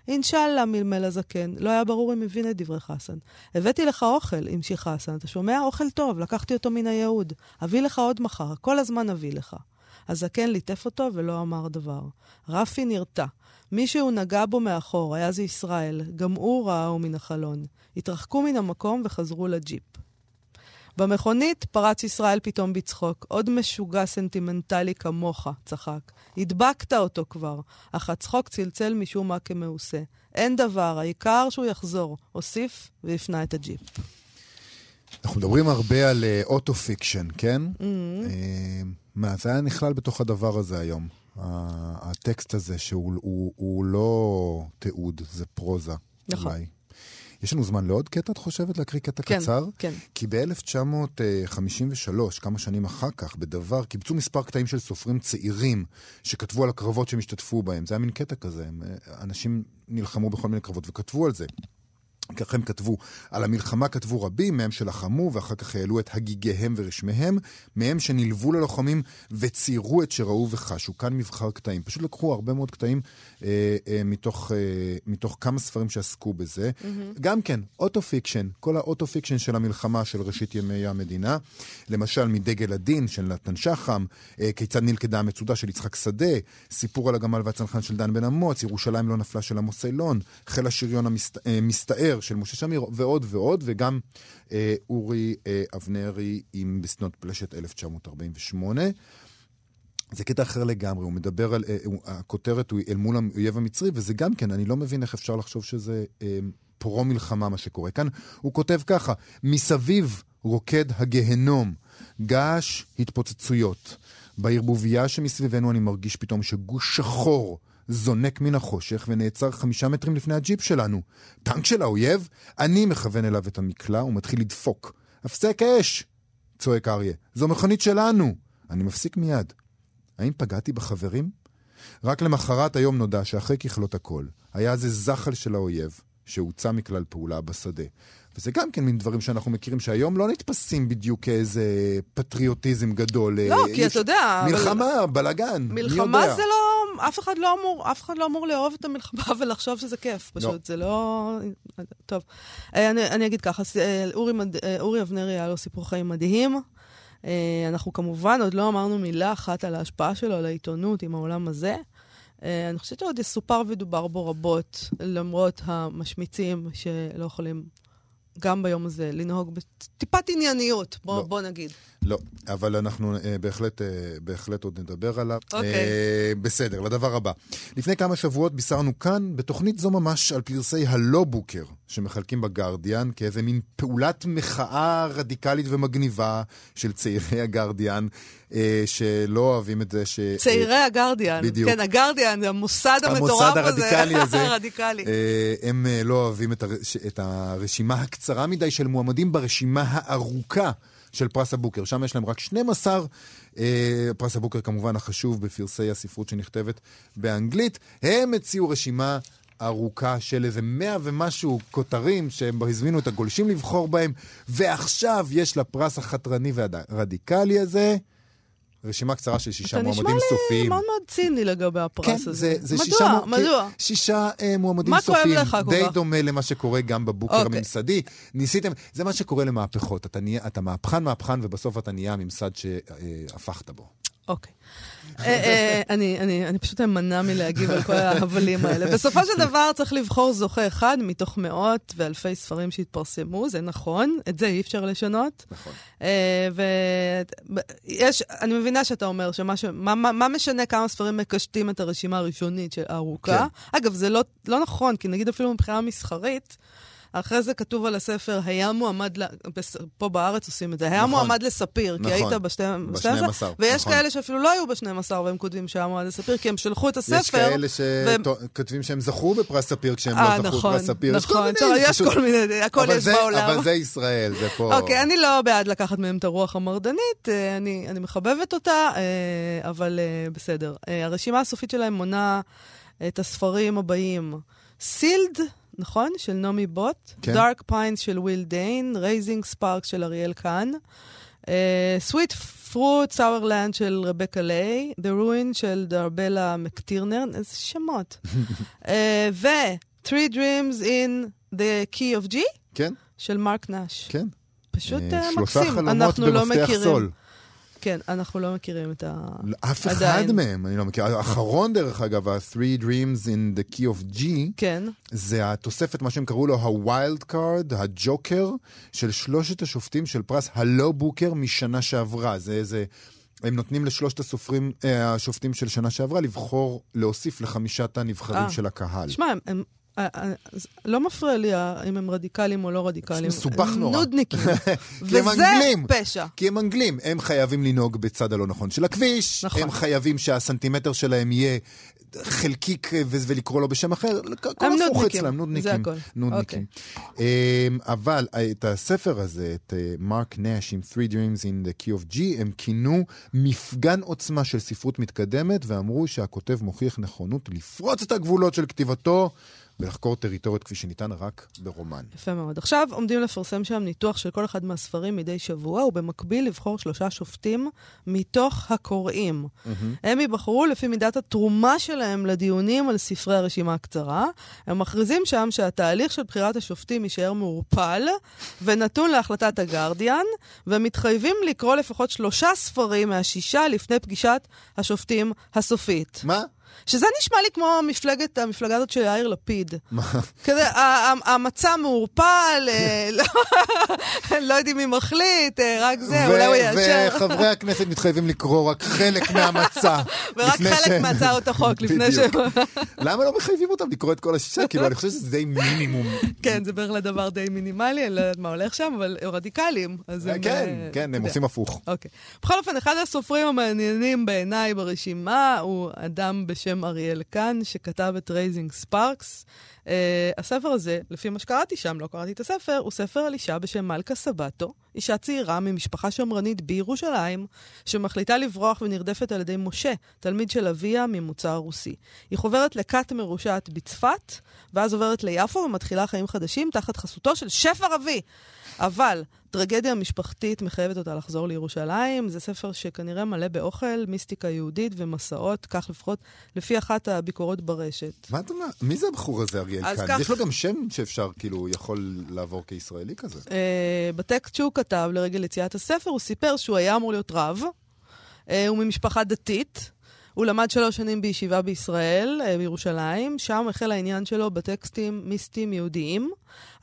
אינשאללה, מלמל הזקן, לא היה ברור אם הבין את דברי חסן. הבאתי לך אוכל, המשיך חסן, אתה שומע? אוכל טוב, לקחתי אותו מן היהוד. אביא לך עוד מחר, כל הזמן אביא לך. הזקן ליטף אותו ולא אמר דבר. רפי נרתע. מישהו נגע בו מאחור, היה זה ישראל. גם הוא ראהו מן החלון. התרחקו מן המקום וחזרו לג'יפ. במכונית פרץ ישראל פתאום בצחוק. עוד משוגע סנטימנטלי כמוך, צחק. הדבקת אותו כבר, אך הצחוק צלצל משום מה כמעושה. אין דבר, העיקר שהוא יחזור. הוסיף והפנה את הג'יפ. אנחנו מדברים הרבה על אה, auto-fiction, כן? Mm-hmm. מה, זה היה נכלל בתוך הדבר הזה היום. הטקסט הזה, שהוא הוא, הוא לא תיעוד, זה פרוזה. נכון. אולי. יש לנו זמן לעוד קטע, את חושבת? להקריא קטע כן, קצר? כן. כי ב-1953, כמה שנים אחר כך, בדבר, קיבצו מספר קטעים של סופרים צעירים שכתבו על הקרבות שהם השתתפו בהם. זה היה מין קטע כזה, אה, אנשים נלחמו בכל מיני קרבות וכתבו על זה. ככה הם כתבו. על המלחמה כתבו רבים, מהם שלחמו ואחר כך העלו את הגיגיהם ורשמיהם, מהם שנלוו ללוחמים וציירו את שראו וחשו. כאן מבחר קטעים. פשוט לקחו הרבה מאוד קטעים אה, אה, מתוך, אה, מתוך כמה ספרים שעסקו בזה. Mm-hmm. גם כן, auto-fiction, כל ה auto-fiction של המלחמה של ראשית ימי המדינה. למשל, מדגל הדיו של נתן שחם, אה, כיצד נלכדה המצודה של יצחק שדה, סיפור על הגמל והצנחן של דן בן אמוץ, ירושלים לא נפלה של עמוס אילון, חיל השריון המסת, מסתער של משה שמיר, ועוד ועוד, וגם אה, אורי אה, אבנרי עם בשנות פלשת 1948. זה קטע אחר לגמרי, הוא מדבר על, אה, הוא- הכותרת הוא אל מול האויב המצרי, וזה גם כן, אני לא מבין איך אפשר לחשוב שזה אה, פרו מלחמה מה שקורה כאן. הוא כותב ככה, מסביב רוקד הגהנום, געש התפוצצויות. בערבוביה שמסביבנו אני מרגיש פתאום שגוש שחור זונק מן החושך ונעצר חמישה מטרים לפני הג'יפ שלנו. טנק של האויב? אני מכוון אליו את המקלע ומתחיל לדפוק. הפסק אש! צועק אריה. זו מכונית שלנו! אני מפסיק מיד. האם פגעתי בחברים? רק למחרת היום נודע שאחרי ככלות הכל, היה זה זחל של האויב שהוצא מכלל פעולה בשדה. וזה גם כן מין דברים שאנחנו מכירים שהיום לא נתפסים בדיוק כאיזה פטריוטיזם גדול. לא, אה, כי אתה יודע... אבל- מלחמה, בלאגן, מי יודע? מלחמה זה לא... אף אחד לא אמור, אף אחד לא אמור לאהוב את המלחמה ולחשוב שזה כיף, פשוט. לא. זה לא... טוב. אה, אני, אני אגיד ככה, אה, אורי, מד... אה, אורי אבנרי היה לו סיפור חיים מדהים. אנחנו כמובן עוד לא אמרנו מילה אחת על ההשפעה שלו על העיתונות עם העולם הזה. אני חושבת שעוד יסופר ודובר בו רבות, למרות המשמיצים שלא יכולים גם ביום הזה לנהוג בטיפת ענייניות, בוא, לא. בוא נגיד. לא, אבל אנחנו אה, בהחלט, אה, בהחלט עוד נדבר עליו. אוקיי. אה, בסדר, לדבר הבא. לפני כמה שבועות בישרנו כאן, בתוכנית זו ממש, על פרסי הלא בוקר שמחלקים בגרדיאן, כאיזה מין פעולת מחאה רדיקלית ומגניבה של צעירי הגרדיאן, אה, שלא אוהבים את זה ש... צעירי הגרדיאן. בדיוק. כן, הגרדיאן, זה המוסד המטורף המוסד הזה. הרדיקלי הזה. הרדיקלי. אה, הם אה, לא אוהבים את, הר... את הרשימה הקצרה מדי של מועמדים ברשימה הארוכה של פרס הבוקר. שם יש להם רק 12, אה, פרס הבוקר כמובן החשוב בפרסי הספרות שנכתבת באנגלית. הם הציעו רשימה ארוכה של איזה מאה ומשהו כותרים שהם הזמינו את הגולשים לבחור בהם, ועכשיו יש לפרס החתרני והרדיקלי הזה רשימה קצרה של שישה אתה מועמדים נשמע לי סופיים. מאוד מאוד ציני לגבי הפרס כן, הזה. זה, זה מדוע? שישה, מו- מדוע? כי- שישה אה, מועמדים מה כואב סופיים. לך די כך? דומה למה שקורה גם בבוקר אוקיי. הממסדי. ניסיתם, זה מה שקורה למהפכות. אתה, אתה מהפכן מהפכן ובסוף אתה נהיה הממסד שהפכת בו. אוקיי. אה, אה, אני, פשוט אמנע מלהגיב על כל ההבלים האלה. בסופו של דבר צריך לבחור זוכה אחד מתוך מאות ואלפי ספרים שהתפרסמו, זה נכון, את זה אי אפשר לשנות. נכון. ויש, אני מבינה שאתה אומר שמה משנה כמה ספרים מקשטים את הרשימה הראשונית הארוכה? כן. אגב, זה לא, לא נכון, כי נגיד אפילו מבחינה מסחרית, אחרי זה כתוב על הספר, היה מועמד, פה בארץ עושים את זה, היה נכון. מועמד לספיר, כי נכון. היית בשתי- ב-12, ב-12, ויש נכון. כאלה שאפילו לא היו ב-12 והם כותבים שהיה מועמד לספיר, כי הם שלחו את הספר. יש כאלה והם- שכותבים שהם זכו בפרס ספיר כשהם אה, לא זכו נכון, בפרס ספיר. יש כל נכון, מיני, יש כל מיני, הכל יש זה- בעולם. אבל זה ישראל, זה פה... אוקיי, אני לא בעד לקחת מהם את הרוח המרדנית, אה, אני, אני מחבבת אותה, אה, אבל בסדר. הרשימה הסופית שלהם מונה את הספרים הבאים: Sealed, נכון? של נעמי בות', כן. Dark Pines של וויל דין, Raising Sparks של אריאל קאן, Sweet Fruit, Sour Land של רבקה ליי, The Ruin של דרבלה מקטירנן, איזה שמות. אה, ו- Three Dreams in the Key of G כן, של מרק נש. כן. פשוט שלושה מקסים. חלומות אנחנו לא במפתח מכירים. סול. כן, אנחנו לא מכירים את ה... אף אחד עדיין. מהם, אני לא מכיר. האחרון, דרך אגב, ה-Three Dreams in the Key of G, כן. זה התוספת, מה שהם קראו לו ה-Wild Card, הג'וקר, של שלושת השופטים של פרס הלא בוקר משנה שעברה. זה איזה... הם נותנים לשלושת הסופרים, אה, השופטים של שנה שעברה, לבחור, להוסיף לחמישת הנבחרים אה. של הקהל. שמע, הם... הם לא מפריע לי אם הם רדיקליים או לא רדיקליים. מסובך נורא. נודניקים. וזה. פשע. כי הם אנגלים, הם חייבים לנהוג בצד הלא נכון של הכביש, נכון. הם חייבים שהסנטימטר שלהם יהיה חלקיק ו- ולקרוא לו בשם אחר, הם נודניקים, נודניקים. זה הכל. נודניקים. אמ, אבל אה, את הספר הזה, את מרק נש עם Three Dreams in the Key of G, הם כינו מפגן עוצמה של ספרות מתקדמת, ואמרו שהכותב מוכיח נכונות לפרוץ את הגבולות של כתיבתו. ולחקור טריטוריות כפי שניתן רק ברומן. יפה מאוד. עכשיו עומדים לפרסם שם ניתוח של כל אחד מהספרים מדי שבוע, ובמקביל לבחור שלושה שופטים מתוך הקוראים. הם ייבחרו לפי מידת התרומה שלהם לדיונים על ספרי הרשימה הקצרה. הם מכריזים שם שהתהליך של בחירת השופטים יישאר מעורפל ונתון להחלטת הגרדיאן, ומתחייבים לקרוא לפחות שלושה ספרים מהשישה לפני פגישת השופטים הסופית. מה? שזה נשמע לי כמו מפלגת, המפלגה הזאת של יאיר לפיד. מה? כזה, המצע מעורפל, אה, לא- לא יודעים מי מחליט, אה, רק זה, אולי הוא יאשר. וחברי הכנסת מתחייבים לקרוא רק חלק מהמצע. ורק חלק מהצעות החוק, לפני ש... למה לא מחייבים אותם לקרוא את כל השישה? כאילו, אני חושב שזה די מינימום. כן, זה בהחלט דבר די מינימלי, אני לא יודעת מה הולך שם, אבל הם רדיקליים. כן, אה, כן, הם. עושים הפוך. אוקיי. בכל אופן, אחד הסופרים המעניינים בעיניי ברשימה הוא אדם בשם אריאל קאן, שכתב את Raising Sparks. אה, הספר הזה, לפי מה שקראתי שם, לא קראתי את הספר, הוא ספר על אישה בשם מלכה סבטו, אישה צעירה ממשפחה שמרנית בירושלים, שמחליטה לברוח ונרדפת על ידי משה, תלמיד של אביה ממוצא רוסי. היא חוברת לכת מרושעת בצפת, ואז עוברת ליפו ומתחילה חיים חדשים תחת חסותו של שף ערבי. אבל טרגדיה משפחתית מחייבת אותה לחזור לירושלים. זה ספר שכנראה מלא באוכל, מיסטיקה יהודית ומסעות, כך לפחות לפי אחת הביקורות ברשת. מה אתה אומר? מי זה הבחור הזה, אריאל קאן? כך- יש לו גם שם שאפשר, כאילו, יכול לעבור כישראלי כזה. Uh, בטקסט שהוא כתב לרגל יציאת הספר, הוא סיפר שהוא היה אמור להיות רב, uh, הוא ממשפחה דתית. הוא למד שלוש שנים בישיבה בישראל, uh, בירושלים, שם החל העניין שלו בטקסטים מיסטיים יהודיים,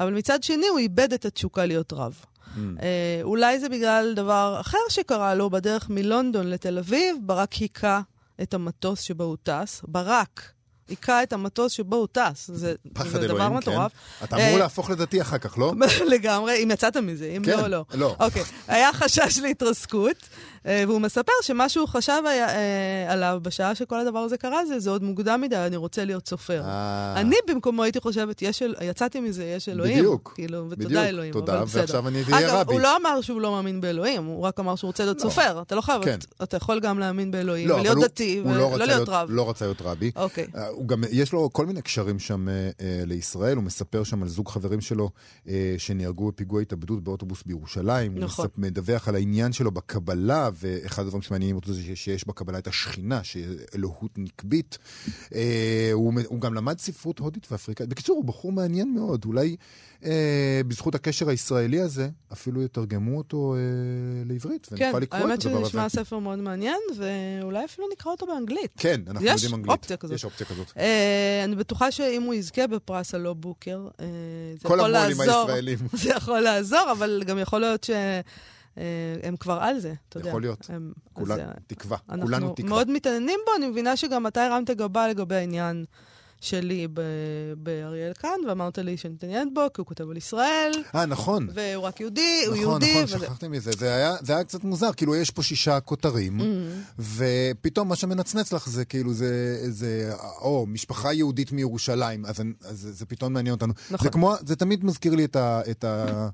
אבל מצד שני הוא איבד את התשוקה להיות רב. Mm. אה, אולי זה בגלל דבר אחר שקרה לו בדרך מלונדון לתל אביב, ברק היכה את המטוס שבו הוא טס. ברק היכה את המטוס שבו הוא טס. זה, פחד זה דבר אלוהים, מטורף. כן. אתה אמור אה, להפוך לדתי אחר כך, לא? לגמרי, אם יצאת מזה, אם כן, לא, לא. לא. אוקיי, היה חשש להתרסקות, אה, והוא מספר שמה שהוא חשב היה, אה, עליו בשעה שכל הדבר הזה קרה, זה, זה עוד מוקדם מדי, אני רוצה להיות סופר. אה, אני במקומו הייתי חושבת, יש אל... יצאתי מזה, יש אלוהים. בדיוק, כאילו, ותודה בדיוק, אלוהים, תודה, אבל בסדר. ועכשיו אני אהיה אגב, רבי. הוא לא אמר שהוא לא מאמין באלוהים, הוא רק אמר שהוא רוצה להיות לא. סופר. אתה לא חייב, כן. אתה יכול גם להאמין באלוהים, לא, ולהיות דתי, הוא לא ולא רצה להיות רב. לא רצה להיות רבי. אוקיי. אה, הוא גם, יש לו כל מיני קשרים שם אה, אה, לישראל, הוא מספר שם על זוג חברים שלו אה, שנהרגו בפיגוע התאבדות באוטובוס בירושלים. נכון. הוא מדווח על העניין שלו בקבלה ואחד הדברים שמעניינים אותו זה שיש בקבלה את השכינה, שהיא אלוהות נקבית. אה, הוא, הוא גם למד ספרות הודית ואפריקאית. בקיצור, הוא בחור מעניין מאוד. אולי אה, בזכות הקשר הישראלי הזה, אפילו יתרגמו אותו אה, לעברית, כן, ונוכל לקרוא את הדבר הזה. האמת שנשמע ספר מאוד מעניין, ואולי אפילו נקרא אותו באנגלית. כן, אנחנו יודעים אנגלית. אופציה כזאת. יש אופציה כזאת. אה, אני בטוחה שאם הוא יזכה בפרס הלא בוקר, אה, זה כל יכול המו"לים לעזור. הישראלים. זה יכול לעזור, אבל גם יכול להיות שהם כבר על זה, אתה יודע. יכול להיות. הם, כולה אז, אה, תקווה. אנחנו כולנו תקווה. מאוד מתעניינים בו, אני מבינה שגם אתה הרמת גבה לגבי העניין שלי באריאל כאן, ואמרת לי שאני מתעניינת בו, כי הוא כותב על ישראל, אה, נכון. והוא רק יהודי, הוא נכון, יהודי. נכון, וזה- שכחתי מזה. זה היה, זה היה קצת מוזר, כאילו יש פה שישה כותרים, Mm-hmm. ופתאום מה שמנצנץ לך זה כאילו, זה, זה או, משפחה יהודית מירושלים, אז, אז זה, זה פתאום מעניין אותנו. נכון. זה כמו, זה תמיד מזכיר לי את, ה, את, ה,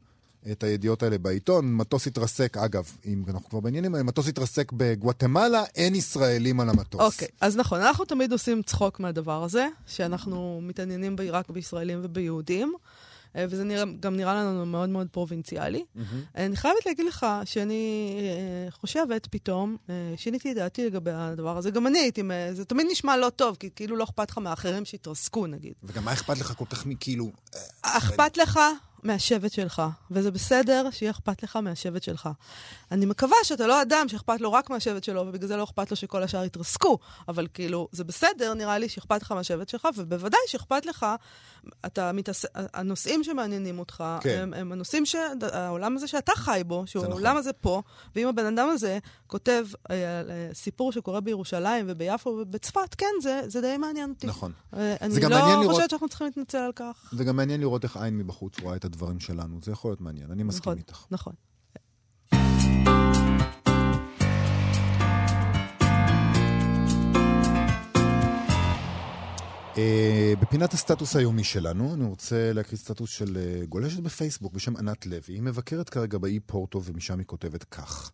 את הידיעות האלה בעיתון. מטוס התרסק, אגב, אם אנחנו כבר בעניינים האלה, מטוס התרסק בגואטמלה, אין ישראלים על המטוס. אוקיי, אז נכון, אנחנו תמיד עושים צחוק מהדבר הזה, שאנחנו מתעניינים רק בישראלים וביהודים, אה, וזה נראה, גם נראה לנו מאוד מאוד פרובינציאלי. אני חייבת להגיד לך שאני אה, חושבת פתאום, אה, שיניתי את דעתי לגבי הדבר הזה. גם אני הייתי, זה תמיד נשמע לא טוב, כי כאילו לא אכפת לך מאחרים שהתרסקו, נגיד. וגם מה אכפת לך כל כך מכאילו... אכפת לך מהשבט שלך, וזה בסדר שיהיה אכפת לך מהשבט שלך. אני מקווה שאתה לא אדם שאכפת לו רק מהשבט שלו, ובגלל זה לא אכפת לו שכל השאר יתרסקו, אבל כאילו, זה בסדר, נראה לי שאכפת לך מהשבט שלך, ובוודאי שאכפת לך, אתה מתעס... הנושאים שמעניינים אותך, כן. הם, הם הנושאים, ש... העולם הזה שאתה חי בו, שהוא זה נכון. העולם הזה פה, ואם הבן אדם הזה כותב אה, אה, סיפור שקורה בירושלים וביפו ובצפת, כן, זה, זה די מעניין אותי. נכון. אה, אני לא מעניין לראות- חושבת שאנחנו צריכים להתנצל על כך. זה גם מעניין לראות איך עין מבחוץ רואה את הדברים שלנו. זה יכול להיות מעניין, אני מסכים נכון, איתך. נכון. אה, בפינת הסטטוס היומי שלנו, אני רוצה להקריא סטטוס של אה, גולשת בפייסבוק בשם ענת לוי. היא מבקרת כרגע באי פורטו, ומשם היא כותבת כך: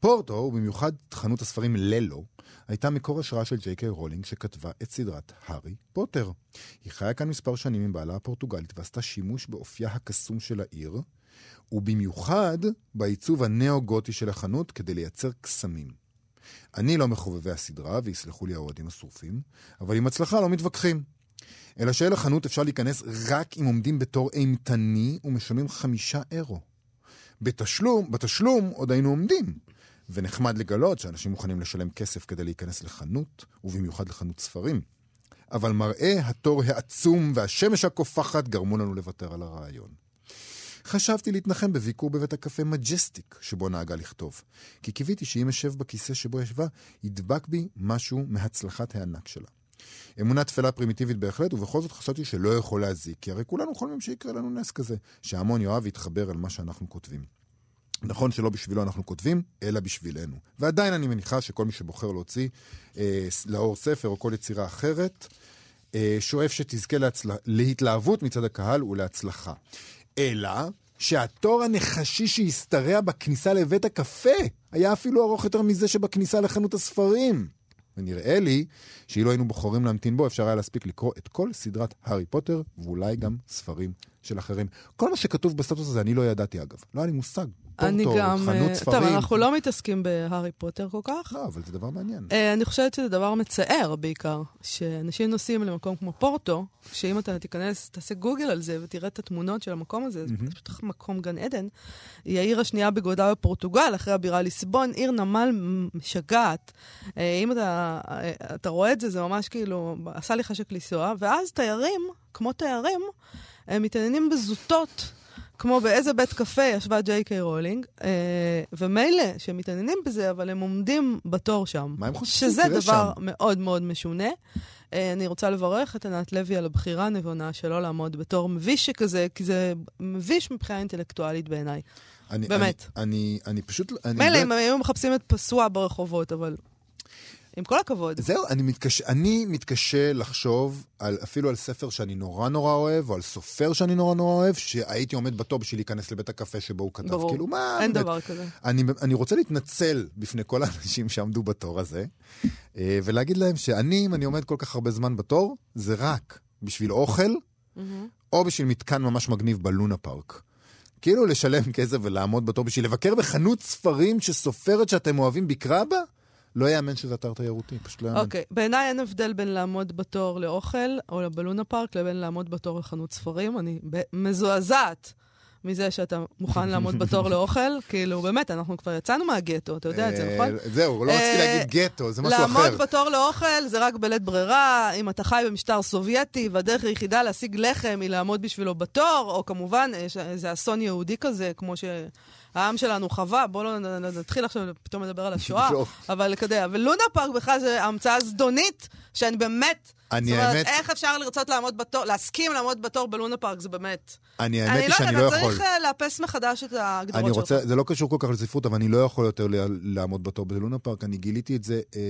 פורטו, ובמיוחד חנות הספרים ללו, הייתה מקור השראה של ג'יי קיי רולינג, שכתבה את סדרת הארי פוטר. היא חיה כאן מספר שנים עם בעלה הפורטוגלי, ועשתה שימוש באופייה הקסום של העיר, ובמיוחד בעיצוב הנאו-גותי של החנות כדי לייצר קסמים. אני לא מחובבי הסדרה, ויסלחו לי האוהדים השרופים, אבל עם הצלחה לא מתווכחים. אלא שאל החנות אפשר להיכנס רק אם עומדים בתור אימתני ומשלמים חמישה אירו. בתשלום, בתשלום עוד היינו עומדים. ונחמד לגלות שאנשים מוכנים לשלם כסף כדי להיכנס לחנות, ובמיוחד לחנות ספרים. אבל מראה התור העצום והשמש הקופחת גרמו לנו לוותר על הרעיון. חשבתי להתנחם בביקור בבית הקפה מג'סטיק, שבו נהגה לכתוב. כי קיוויתי שאם אשב בכיסא שבו ישבה, ידבק בי משהו מהצלחת הענק שלה. אמונה תפלה פרימיטיבית בהחלט, ובכל זאת חשבתי שלא יכול להזיק, כי הרי כולנו חולמים שיקרה לנו נס כזה, שהמון יאהב ויתחבר על מה שאנחנו כותבים. נכון שלא בשבילו אנחנו כותבים, אלא בשבילנו. ועדיין אני מניחה שכל מי שבוחר להוציא אה, לאור ספר או כל יצירה אחרת, אה, שואף שתזכה להצל... להתלהבות מצד הקהל ולהצלחה. אלא שהתור הנחשי שהשתרע בכניסה לבית הקפה היה אפילו ארוך יותר מזה שבכניסה לחנות הספרים. ונראה לי שאילו היינו בוחרים להמתין בו, אפשר היה להספיק לקרוא את כל סדרת הארי פוטר, ואולי גם ספרים של אחרים. כל מה שכתוב בסטטוס הזה, אני לא ידעתי אגב. לא היה לי מושג. אני גם... חנות אה, ספרים. טוב, אנחנו לא מתעסקים בהארי פוטר כל כך. לא, אבל זה דבר מעניין. אה, אני חושבת שזה דבר מצער בעיקר, שאנשים נוסעים למקום כמו פורטו, שאם אתה תיכנס, תעשה גוגל על זה ותראה את התמונות של המקום הזה, זה פשוט מקום גן עדן. היא העיר השנייה בגודלה בפורטוגל, אחרי הבירה ליסבון, עיר נמל משגעת. אה, אם אתה, אתה רואה את זה, זה ממש כאילו, עשה לי חשק לנסוע, ואז תיירים, כמו תיירים, הם מתעניינים בזוטות. כמו באיזה בית קפה ישבה ג'יי קיי רולינג, אה, ומילא שהם מתעניינים בזה, אבל הם עומדים בתור שם. מה הם חושבים שזה דבר שם? מאוד מאוד משונה. אה, אני רוצה לברך את ענת לוי על הבחירה הנבונה שלא לעמוד בתור מביש שכזה, כי זה מביש מבחינה אינטלקטואלית בעיניי. אני, באמת. אני, אני, אני פשוט... מילא אם היו מחפשים את פסואה ברחובות, אבל עם כל הכבוד. זהו, אני מתקשה, אני מתקשה לחשוב על, אפילו על ספר שאני נורא נורא אוהב, או על סופר שאני נורא נורא אוהב, שהייתי עומד בתור בשביל להיכנס לבית הקפה שבו הוא כתב. ברור. כאילו, מה... אין באמת? דבר כזה. אני, אני רוצה להתנצל בפני כל האנשים שעמדו בתור הזה, אה, ולהגיד להם שאני, אם אני עומד כל כך הרבה זמן בתור, זה רק בשביל אוכל, מהמם. או בשביל מתקן ממש מגניב בלונה פארק. כאילו לשלם כסף ולעמוד בתור בשביל לבקר בחנות ספרים שסופרת שאתם אוהבים ביקרה בה? לא יאמן שזה אתר תיירותי, פשוט לא יאמן. אוקיי, בעיניי אין הבדל בין לעמוד בתור לאוכל או בלונה פארק לבין לעמוד בתור לחנות ספרים. אני מזועזעת מזה שאתה מוכן לעמוד בתור לאוכל. כאילו, באמת, אנחנו כבר יצאנו מהגטו, אתה יודע את זה, נכון? אה, זהו, לא רציתי אה, להגיד גטו, זה משהו אחר. לעמוד בתור לאוכל זה רק בלית ברירה, אם אתה חי במשטר סובייטי והדרך היחידה להשיג לחם היא לעמוד בשבילו בתור, או כמובן איזה אסון יהודי כזה, כמו שהעם שלנו חווה, בואו לא נתחיל עכשיו פתאום לדבר על השואה, לא. אבל כדי, ולונה פארק בכלל זה המצאה זדונית, שאני באמת... אני זאת אומרת, האמת- איך אפשר לרצות לעמוד בתור, להסכים לעמוד בתור בלונה פארק, זה באמת... אני האמת היא שאני אני לא לא יכול. יודעת, צריך אה, לאפס מחדש את ההגדרות אני שלך. רוצה, זה לא קשור כל כך לספרות, אבל אני לא יכול יותר לעמוד בתור בלונה פארק, אני גיליתי את זה, אה,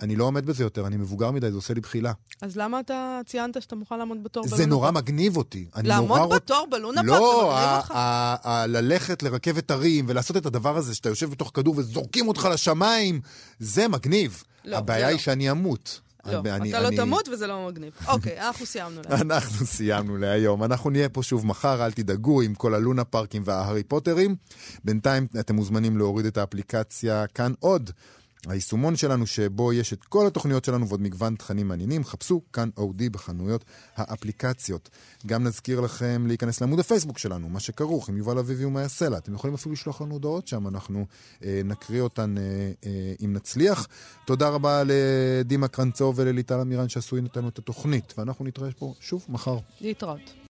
אני לא עומד בזה יותר, אני מבוגר מדי, זה עושה לי בחילה. אז למה אתה ציינת שאתה מוכן לעמוד בתור בלונה פארק? זה נורא מגניב אותי. לעמוד בתור בלונה פארק זה לא, מגניב אותך? ה- ללכת לרכבת הרים ולעשות את הדבר הזה שאתה יושב בתוך כדור וזורקים אותך לשמיים, זה מגניב. לא, הבעיה זה היא לא. שאני אמות. לא, אני- אתה לא אני- תמות וזה לא מגניב. אוקיי, אנחנו סיימנו להיום. אנחנו סיימנו להיום. אנחנו נהיה פה שוב מחר, אל תדאגו, עם כל הלונה פארקים וההארי פוטרים. בינתיים אתם מוזמנים להוריד את האפליקציה כאן עוד. היישומון שלנו שבו יש את כל התוכניות שלנו ועוד מגוון תכנים מעניינים, חפשו כאן אודי בחנויות האפליקציות. גם נזכיר לכם להיכנס לעמוד הפייסבוק שלנו, מה שכרוך עם יובל אביבי יעשה לה. אתם יכולים אפילו לשלוח לנו הודעות שם, אנחנו אה, נקריא אותן אה, אה, אם נצליח. תודה רבה לדימה קרנצוב ולליטל אמירן שעשו איתנו את התוכנית, ואנחנו נתראה פה שוב מחר. להתראות.